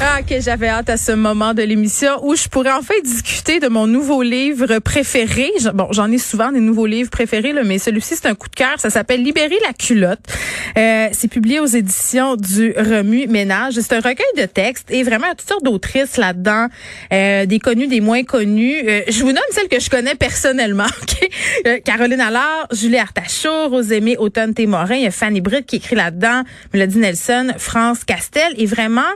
Ah, que j'avais hâte à ce moment de l'émission où je pourrais enfin discuter de mon nouveau livre préféré. Bon, j'en ai souvent des nouveaux livres préférés, là, mais celui-ci, c'est un coup de cœur. Ça s'appelle Libérer la culotte. Euh, c'est publié aux éditions du Remu Ménage. C'est un recueil de textes et vraiment toutes sortes d'autrices là-dedans, euh, des connus, des moins connus. Euh, je vous nomme celles que je connais personnellement. Euh, Caroline Allard, Julie Artachot, Rosémie Automne-Témorin, il y a Fanny Britt qui écrit là-dedans, Mélodie Nelson, France Castel. Et vraiment,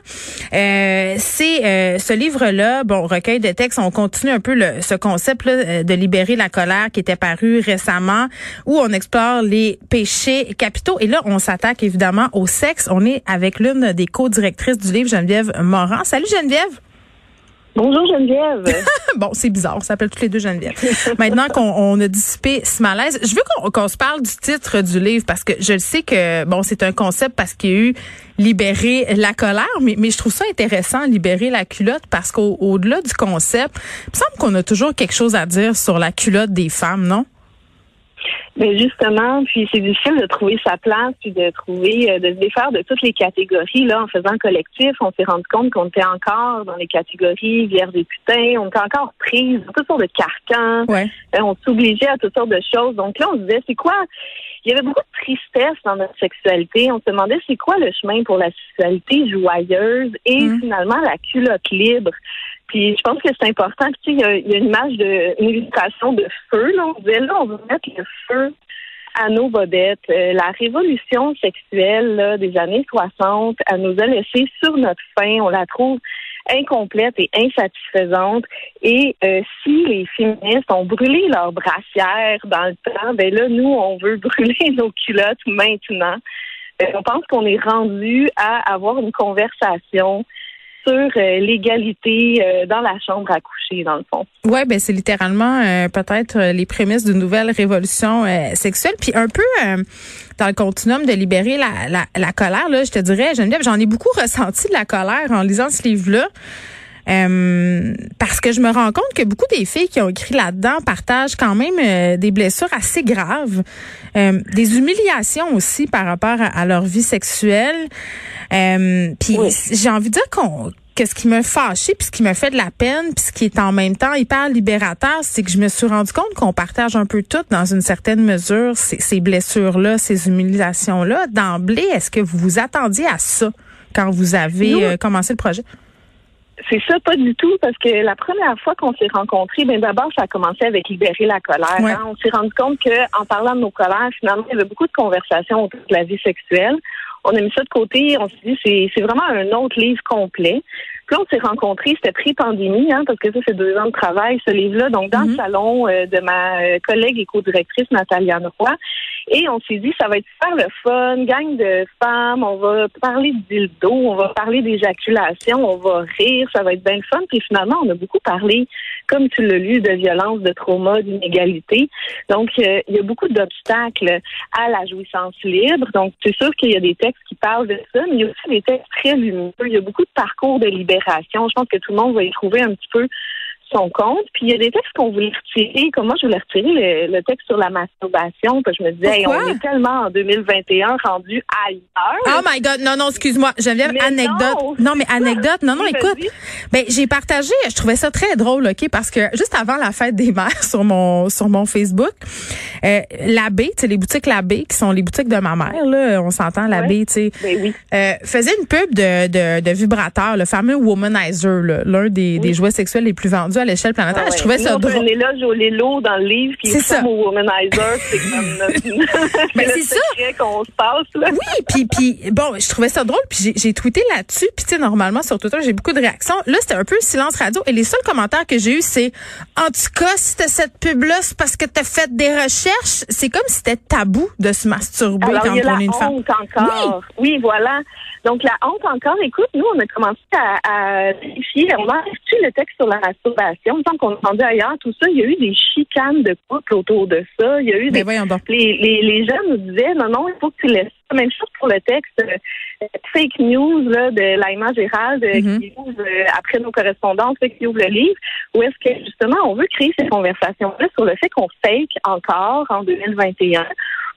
euh, c'est euh, ce livre-là, bon, recueil de textes, on continue un peu le, ce concept là, euh, de libérer la colère qui était paru récemment, où on explore les péchés capitaux. Et là, on s'attaque évidemment au sexe. On est avec l'une des co-directrices du livre, Geneviève Morin. Salut Geneviève! Bonjour Geneviève. bon, c'est bizarre, on s'appelle toutes les deux Geneviève. Maintenant qu'on on a dissipé ce malaise, je veux qu'on qu'on se parle du titre du livre parce que je le sais que bon, c'est un concept parce qu'il y a eu libérer la colère, mais, mais je trouve ça intéressant libérer la culotte parce qu'au-delà du concept, il me semble qu'on a toujours quelque chose à dire sur la culotte des femmes, non? Mais justement, puis c'est difficile de trouver sa place, puis de trouver, euh, de se défaire de toutes les catégories. Là, en faisant le collectif, on s'est rendu compte qu'on était encore dans les catégories vierges et putains, on était encore prise dans toutes sortes de carcans, Ouais. Euh, on s'obligeait à toutes sortes de choses. Donc là, on se disait, c'est quoi? Il y avait beaucoup de tristesse dans notre sexualité. On se demandait, c'est quoi le chemin pour la sexualité joyeuse et Mm. finalement la culotte libre? Puis je pense que c'est important. Puis, tu sais, il y, a- une image de une illustration de feu. Là. On là, on veut mettre le feu à nos vedettes. Euh, la révolution sexuelle là, des années 60, elle nous a laissé sur notre faim. On la trouve incomplète et insatisfaisante. Et euh, si les féministes ont brûlé leurs brassières dans le temps, ben là, nous, on veut brûler nos culottes maintenant. Euh, on pense qu'on est rendu à avoir une conversation sur euh, l'égalité euh, dans la chambre à coucher, dans le fond. Ouais, ben c'est littéralement euh, peut-être euh, les prémices d'une nouvelle révolution euh, sexuelle, puis un peu euh, dans le continuum de libérer la, la, la colère. Là, je te dirais, Geneviève, j'en ai beaucoup ressenti de la colère en lisant ce livre-là. Euh, parce que je me rends compte que beaucoup des filles qui ont écrit là-dedans partagent quand même euh, des blessures assez graves, euh, des humiliations aussi par rapport à, à leur vie sexuelle. Euh, Puis Oui. j'ai envie de dire qu'on que ce qui me fâché puis ce qui me fait de la peine puis ce qui est en même temps hyper libérateur, c'est que je me suis rendu compte qu'on partage un peu toutes dans une certaine mesure ces, ces blessures-là, ces humiliations-là. D'emblée, est-ce que vous vous attendiez à ça quand vous avez Nous- commencé le projet? C'est ça, pas du tout, parce que la première fois qu'on s'est rencontrés, ben d'abord, ça a commencé avec libérer la colère. Ouais. hein. On s'est rendu compte que en parlant de nos colères, finalement, il y avait beaucoup de conversations autour de la vie sexuelle. On a mis ça de côté, on s'est dit c'est c'est vraiment un autre livre complet. Puis là, on s'est rencontrés, c'était pré-pandémie, hein, parce que ça, c'est deux ans de travail, ce livre-là. Donc, dans Mhm. le salon euh, de ma euh, collègue et co-directrice Nathalie Roy. Et on s'est dit, ça va être super le fun, gang de femmes, on va parler de dildo, on va parler d'éjaculation, on va rire, ça va être bien le fun. Puis finalement, on a beaucoup parlé, comme tu l'as lu, de violence, de trauma, d'inégalité. Donc, euh, il y a beaucoup d'obstacles à la jouissance libre. Donc, c'est sûr qu'il y a des textes qui parlent de ça, mais il y a aussi des textes très lumineux. Il y a beaucoup de parcours de libération. Je pense que tout le monde va y trouver un petit peu son compte. Puis il y a des textes qu'on voulait retirer. Comme moi, je voulais retirer le, le texte sur la masturbation. Puis je me disais, hey, on est tellement en 2021 rendu ailleurs. Oh my God, non, non, excuse-moi, Geneviève, anecdote. non. mais anecdote, non, non, écoute, ben j'ai partagé, je trouvais ça très drôle, ok, parce que juste avant la fête des mères sur mon sur mon Facebook, euh, l'abbé, tu sais, les boutiques l'abbé, qui sont les boutiques de ma mère, là, on s'entend l'abbé, tu sais, Ben oui. euh, faisait une pub de, de, de vibrateur, le fameux Womanizer, l'un des, des jouets sexuels les plus vendus à l'échelle planétaire. Ah Je trouvais Nous, ça on drôle. un éloge au Lélo dans le livre, puis C'est au womanizer, c'est comme. Ben, le c'est ça. secret qu'on se passe, là. Oui, puis puis bon, je trouvais ça drôle, puis j'ai- tweeté là-dessus, puis tu sais normalement sur Twitter, j'ai beaucoup de réactions. Là, c'était un peu silence radio et les seuls commentaires que j'ai eus c'est en tout cas, cette pub là, c'est parce que t'as fait des recherches, c'est comme si c'était tabou de se masturber Alors, quand il y a on la est une femme. honte encore. Oui. voilà. Donc, la honte encore. Écoute, nous, on a commencé à, à vérifier. On a reçu le texte sur la masturbation. Semble qu'on a entendu ailleurs tout ça. Il y a eu des chicanes de couple autour de ça. Il y a eu Ben des... Les, les, les jeunes nous disaient, non, non, il faut que tu laisses ça. Même chose pour le texte euh, fake news là, de Laïma Gérald euh, Mhm. qui ouvre, euh, après nos correspondances, là, qui ouvre le livre, où est-ce que justement on veut créer ces conversations-là sur le fait qu'on fake encore en 2021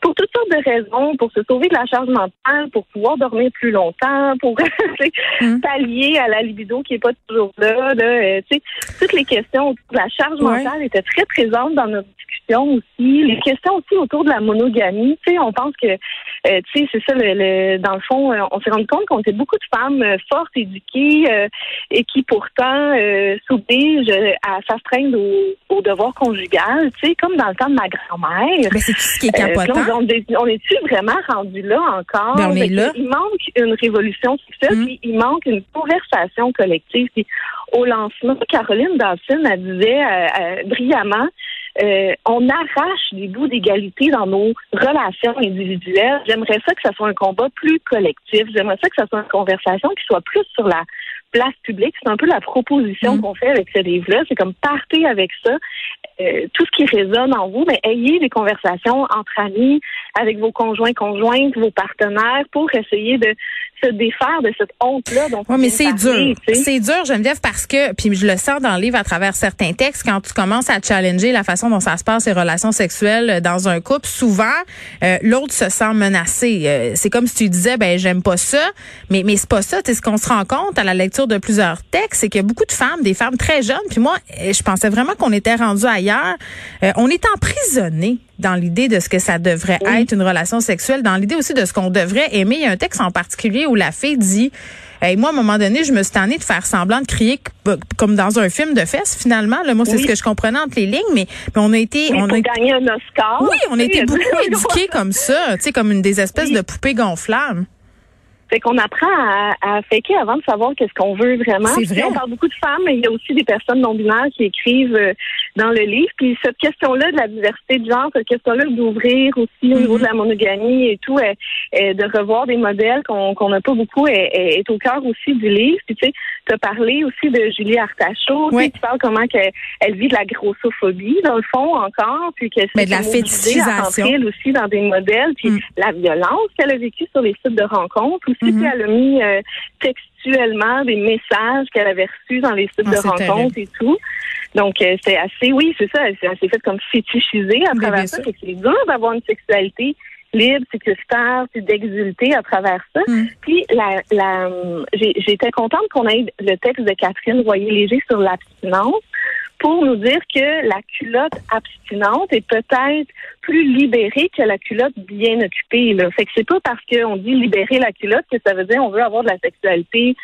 pour toutes sortes de raisons, pour se sauver de la charge mentale, pour pouvoir dormir plus longtemps, pour Mm. pallier à la libido qui est pas toujours là. là euh, tu sais, toutes les questions autour de la charge Ouais. mentale étaient très présentes dans notre aussi. Les questions aussi autour de la monogamie. Tu sais, on pense que, euh, tu sais, c'est ça, le, le- dans le fond, euh, on s'est rendu compte qu'on était beaucoup de femmes euh, fortes, éduquées, euh, et qui pourtant euh, s'obligent à s'astreindre au, au devoir conjugal. Tu sais, comme dans le temps de ma grand-mère. Ben, c'est tout ce qui est là, on, est-tu vraiment rendu là encore? Ben, on est Fait que là. Il manque une révolution sexuelle, Mm. puis il manque une conversation collective. Puis au lancement, Caroline Dawson, elle disait brillamment, euh, on arrache des bouts d'égalité dans nos relations individuelles. J'aimerais ça que ça soit un combat plus collectif. J'aimerais ça que ça soit une conversation qui soit plus sur la place publique. C'est un peu la proposition Mm. qu'on fait avec ce livre-là. C'est comme partez avec ça. Euh, tout ce qui résonne en vous, mais ayez des conversations entre amis, avec vos conjoints, conjointes, vos partenaires, pour essayer de se défaire de cette honte-là. Oui, mais c'est dur. C'est dur, Geneviève, parce que, puis je le sens dans le livre à travers certains textes, quand tu commences à challenger la façon dont ça se passe, les relations sexuelles dans un couple, souvent, euh, l'autre se sent menacé. Euh, c'est comme si tu disais, ben j'aime pas ça, mais mais c'est pas ça. Tu sais, ce qu'on se rend compte à la lecture de plusieurs textes, c'est qu'il y a beaucoup de femmes, des femmes très jeunes, puis moi, euh, je pensais vraiment qu'on était rendu ailleurs. Euh, on est emprisonné dans l'idée de ce que ça devrait être une relation sexuelle, dans l'idée aussi de ce qu'on devrait aimer. Il y a un texte en particulier où la fille dit Hey, moi, à un moment donné, je me suis tannée de faire semblant de crier c- comme dans un film de fesses, finalement. Là, moi, c'est Oui. ce que je comprenais entre les lignes, mais, mais on a été... Oui, on a, gagner un Oscar. oui, on a été beaucoup éduqués comme ça, tu sais, comme une des espèces Oui. de poupées gonflables. Fait qu'on apprend à, à faker avant de savoir qu'est-ce qu'on veut vraiment. Puis. On parle beaucoup de femmes, mais il y a aussi des personnes non-binaires qui écrivent euh, dans le livre. Puis cette question-là de la diversité de genre, cette question-là d'ouvrir aussi au niveau Mhm. de la monogamie et tout, euh, euh, de revoir des modèles qu'on qu'on n'a pas beaucoup, est, est- est au cœur aussi du livre. Puis tu sais, tu as parlé aussi de Julie Artachot. Oui. Tu parles comment qu'elle elle vit de la grossophobie, dans le fond, encore. Puis que Mais de la fétichisation. Elle aussi dans des modèles. Puis Mm. la violence qu'elle a vécue sur les sites de rencontres aussi. Mhm. puis Elle a mis euh, textuellement des messages qu'elle avait reçus dans les sites Ah, de c'est rencontres et tout. Donc, euh, c'est assez, oui, c'est ça, elle, s'est- elle s'est fait comme fétichiser à bien travers ça. que C'est dur d'avoir une sexualité libre, sécuritaire, puis d'exulter à travers ça. Mm. Puis, la, j'étais contente qu'on ait le texte de Catherine Royer-Léger sur l'abstinence pour nous dire que la culotte abstinente est peut-être plus libérée que la culotte bien occupée. Là. Fait que c'est pas parce qu'on dit libérer la culotte que ça veut dire on veut avoir de la sexualité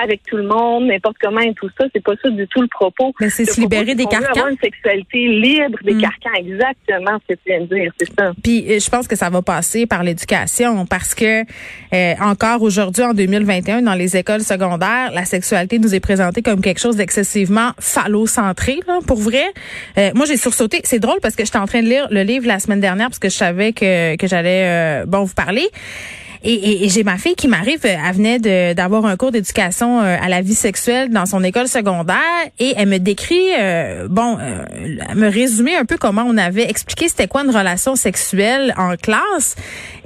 avec tout le monde, n'importe comment et tout ça. C'est pas ça du tout le propos. Mais c'est Le se libérer des carcans. avoir une sexualité libre des Mm. carcans, exactement ce que tu viens de dire, c'est ça. Puis euh, je pense que ça va passer par l'éducation parce que euh, encore aujourd'hui en 2021 dans les écoles secondaires, la sexualité nous est présentée comme quelque chose d'excessivement phallocentré là, pour vrai. Euh, moi j'ai sursauté, c'est drôle parce que j'étais en train de lire le livre la semaine dernière parce que je savais que que j'allais euh, bon vous parler. Et, et- et j'ai ma fille qui m'arrive, euh, elle venait de- d'avoir un cours d'éducation euh, à la vie sexuelle dans son école secondaire et elle me décrit, euh, bon, euh, elle me résumait un peu comment on avait expliqué c'était quoi une relation sexuelle en classe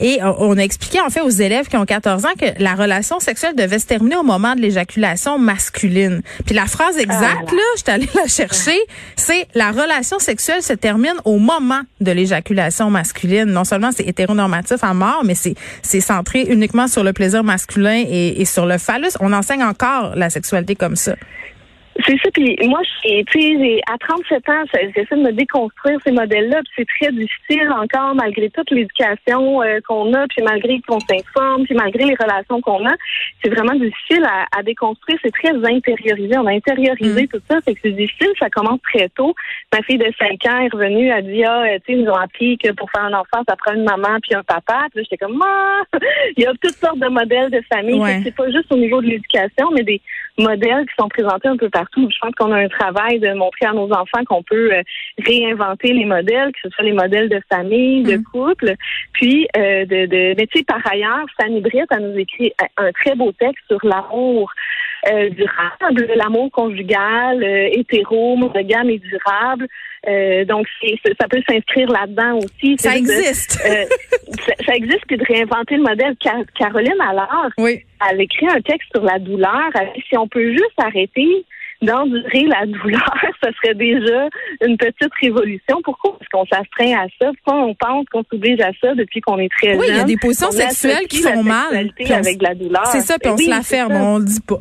et on, a expliqué en fait aux élèves qui ont 14 ans que la relation sexuelle devait se terminer au moment de l'éjaculation masculine. Puis la phrase exacte, Ah là. là, je suis allée la chercher, c'est la relation sexuelle se termine au moment de l'éjaculation masculine. Non seulement c'est hétéronormatif à mort, mais c'est c'est uniquement sur le plaisir masculin et sur le phallus. On enseigne encore la sexualité comme ça. C'est ça, puis moi, tu sais, à 37 ans, j'essaie de me déconstruire ces modèles-là, puis c'est très difficile encore, malgré toute l'éducation euh, qu'on a, puis malgré qu'on s'informe, puis malgré les relations qu'on a, c'est vraiment difficile à, à déconstruire, c'est très intériorisé, on a intériorisé Mm. tout ça, fait que c'est difficile, ça commence très tôt. Ma fille de 5 ans est revenue, elle dit, ah, tu sais, ils nous ont appris que pour faire un enfant, ça prend une maman puis un papa, puis là, j'étais comme, ah, il y a toutes sortes de modèles de famille, Ouais. C'est pas juste au niveau de l'éducation, mais des modèles qui sont présentés un peu partout partout. Je pense qu'on a un travail de montrer à nos enfants qu'on peut réinventer les modèles, que ce soit les modèles de famille, de mm. couple. Puis, de, de, mais tu sais, par ailleurs, Fanny Britt a nous écrit un très beau texte sur l'amour durable, l'amour conjugal, hétéro, monogame et durable. Euh, donc, ça peut s'inscrire là-dedans aussi. Ça existe. Euh, ça, existe, puis de réinventer le modèle. Caroline alors, oui. elle écrit un texte sur la douleur. si on peut juste arrêter d'endurer la douleur, ce serait déjà une petite révolution. Pourquoi est-ce qu'on s'astreint à ça? Pourquoi on pense qu'on s'oblige à ça depuis qu'on est très jeune? Oui, il y a des positions sexuelles qui font mal. Avec la douleur. C'est ça, puis on se la ferme, on le dit pas.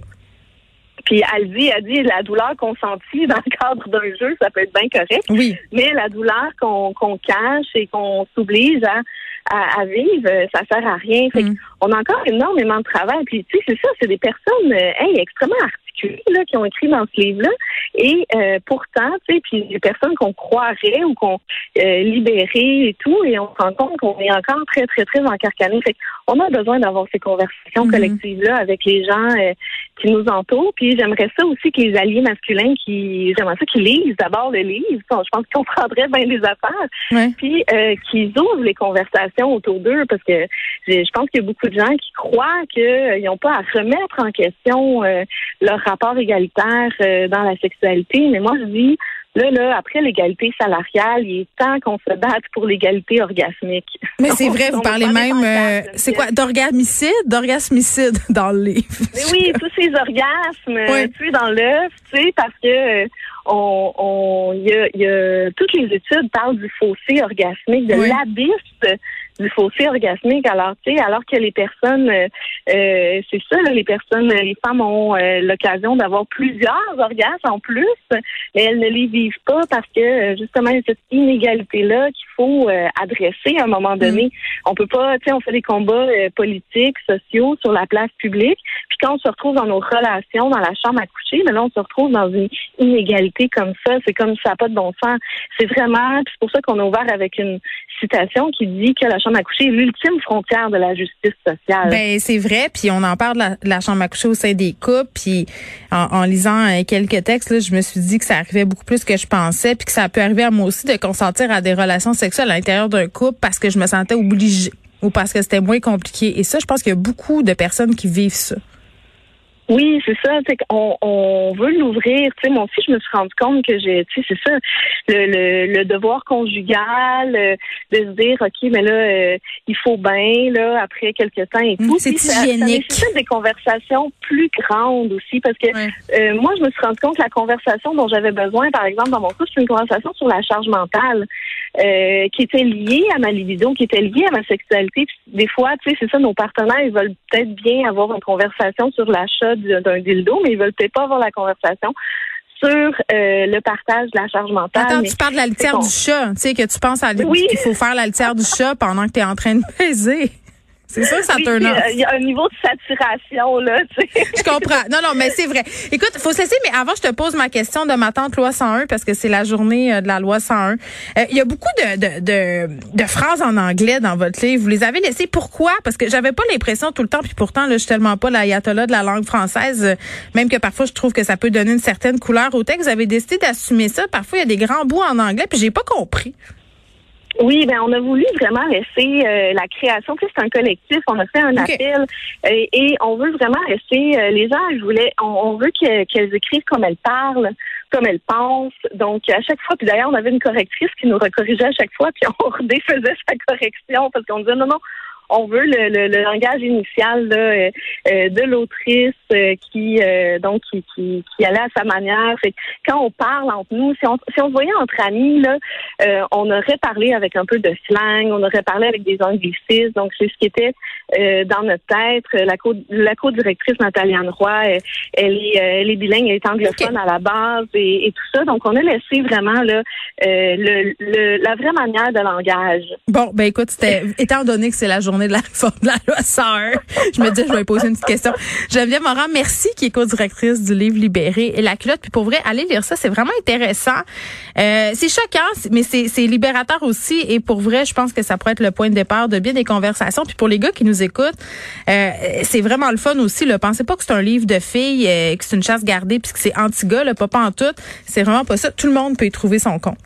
Puis elle dit, elle dit la douleur consentie dans le cadre d'un jeu, ça peut être bien correct. Oui. Mais la douleur qu'on cache et qu'on s'oblige à, à, vivre, ça sert à rien. Fait mm. On a encore énormément de travail. Puis tu sais, c'est ça, c'est des personnes hey, extrêmement là, qui ont écrit dans ce livre-là. Et euh, pourtant, tu sais, puis des personnes qu'on croirait ou qu'on euh, libérait et tout, et on se rend compte qu'on est encore très, très, très encarcané. Fait on a besoin d'avoir ces conversations mm-hmm. collectives-là avec les gens euh, qui nous entourent. Puis j'aimerais ça aussi que les alliés masculins qui j'aimerais ça qu'ils lisent d'abord le livre. Je pense qu'ils comprendraient bien des affaires. Puis euh, qu'ils ouvrent les conversations autour d'eux parce que je pense qu'il y a beaucoup de gens qui croient qu'ils n'ont pas à remettre en question leur rapport égalitaire euh, dans la sexualité. Mais moi, je dis, Là, là, après l'égalité salariale, il est temps qu'on se batte pour l'égalité orgasmique. Mais c'est vrai, vous parlez même, euh, c'est quoi, d'orgasmicide, d'orgasmicide dans le livre. Mais oui, tous ces orgasmes tu sais, dans l'œuf, tu sais, parce que on, on, y a, y a, toutes les études parlent du fossé orgasmique, de l'abysse du fossé orgasmique. Alors, tu sais, alors que les personnes, euh, euh c'est ça, les personnes, les femmes ont euh, l'occasion d'avoir plusieurs orgasmes en plus, mais elles ne les vivent pas parce que euh, justement, il y a cette inégalité-là qu'il faut adresser à un moment donné. Mm. On peut pas, tu sais, on fait des combats politiques, sociaux sur la place publique, puis quand on se retrouve dans nos relations, dans la chambre à coucher, mais là, on se retrouve dans une inégalité comme ça. C'est comme ça n'a pas de bon sens. C'est vraiment, c'est pour ça qu'on a ouvert avec une citation qui dit que la chambre à coucher est l'ultime frontière de la justice sociale. Ben c'est vrai, puis on en parle de la, chambre à coucher au sein des couples, puis en, lisant euh, quelques textes, là, je me suis dit que ça arrivait beaucoup plus que je pensais, puis que ça peut arriver à moi aussi de consentir à des relations sexuelles à l'intérieur d'un couple parce que je me sentais obligée ou parce que c'était moins compliqué. Et ça, je pense qu'il y a beaucoup de personnes qui vivent ça. Oui, c'est ça. On, on veut l'ouvrir. Tu sais, moi aussi, je me suis rendu compte que j'ai, tu sais, c'est ça, le, le, le, devoir conjugal, euh, de se dire, ok, mais là, euh, il faut bien là après quelques temps et tout. C'est hygiénique. Ça, des conversations plus grandes aussi, parce que euh, moi, je me suis rendu compte que la conversation dont j'avais besoin, par exemple, dans mon coup, c'est une conversation sur la charge mentale. Euh, qui était liée à ma libido, qui était liée à ma sexualité. des fois, tu sais, c'est ça, nos partenaires, ils veulent peut-être bien avoir une conversation sur l'achat d'un dildo, mais ils veulent peut-être pas avoir la conversation sur euh, le partage de la charge mentale. Attends, tu parles de la litière du chat, tu sais, que tu penses à qu'il faut faire la litière du chat pendant que tu es en train de baiser. C'est ça, ça turn off. Il y a un niveau de saturation, là, tu sais. Je comprends. Non, non, mais c'est vrai. Écoute, faut cesser, mais avant, je te pose ma question de ma tante loi 101, parce que c'est la journée euh, de la loi 101. Euh, il y a beaucoup de, de, de, de, phrases en anglais dans votre livre. Vous les avez laissées. Pourquoi? Parce que j'avais pas l'impression tout le temps, puis pourtant, là, je suis tellement pas l'ayatollah de la langue française, euh, même que parfois, je trouve que ça peut donner une certaine couleur au texte. Vous avez décidé d'assumer ça. Parfois, il y a des grands bouts en anglais, puis j'ai pas compris. Oui, ben on a voulu vraiment laisser euh, la création. Tu c'est un collectif. On a fait un appel euh, et on veut vraiment laisser euh, les gens. Je voulais, on, veut qu'elles écrivent comme elles parlent, comme elles pensent. Donc à chaque fois, puis d'ailleurs on avait une correctrice qui nous recorrigeait à chaque fois, puis on défaisait sa correction parce qu'on disait non non on veut le, le, langage initial euh, euh, de l'autrice euh, qui donc qui, qui, qui, allait à sa manière. Fait quand on parle entre nous, si on, si on se voyait entre amis, là, on aurait parlé avec un peu de slang, on aurait parlé avec des anglicismes. Donc c'est ce qui était dans notre tête. La co la co-directrice Nathalie Roy, elle, elle, est elle est bilingue, elle est anglophone à la base et, et, tout ça. Donc on a laissé vraiment là le, le, la vraie manière de langage. Bon, ben écoute, étant donné que c'est la journée journée de la de la loi 101. Je me dis, je vais poser une petite question. Geneviève Morin, merci, qui est co-directrice du livre Libéré et la culotte. Puis pour vrai, allez lire ça, c'est vraiment intéressant. Euh, c'est choquant, mais c'est libérateur aussi. Et pour vrai, je pense que ça pourrait être le point de départ de bien des conversations. Puis pour les gars qui nous écoutent, euh, c'est vraiment le fun aussi. Là. Pensez pas que c'est un livre de filles, euh, que c'est une chasse gardée, puis que c'est anti-gars, pas, pas en tout. C'est vraiment pas ça. Tout le monde peut y trouver son compte.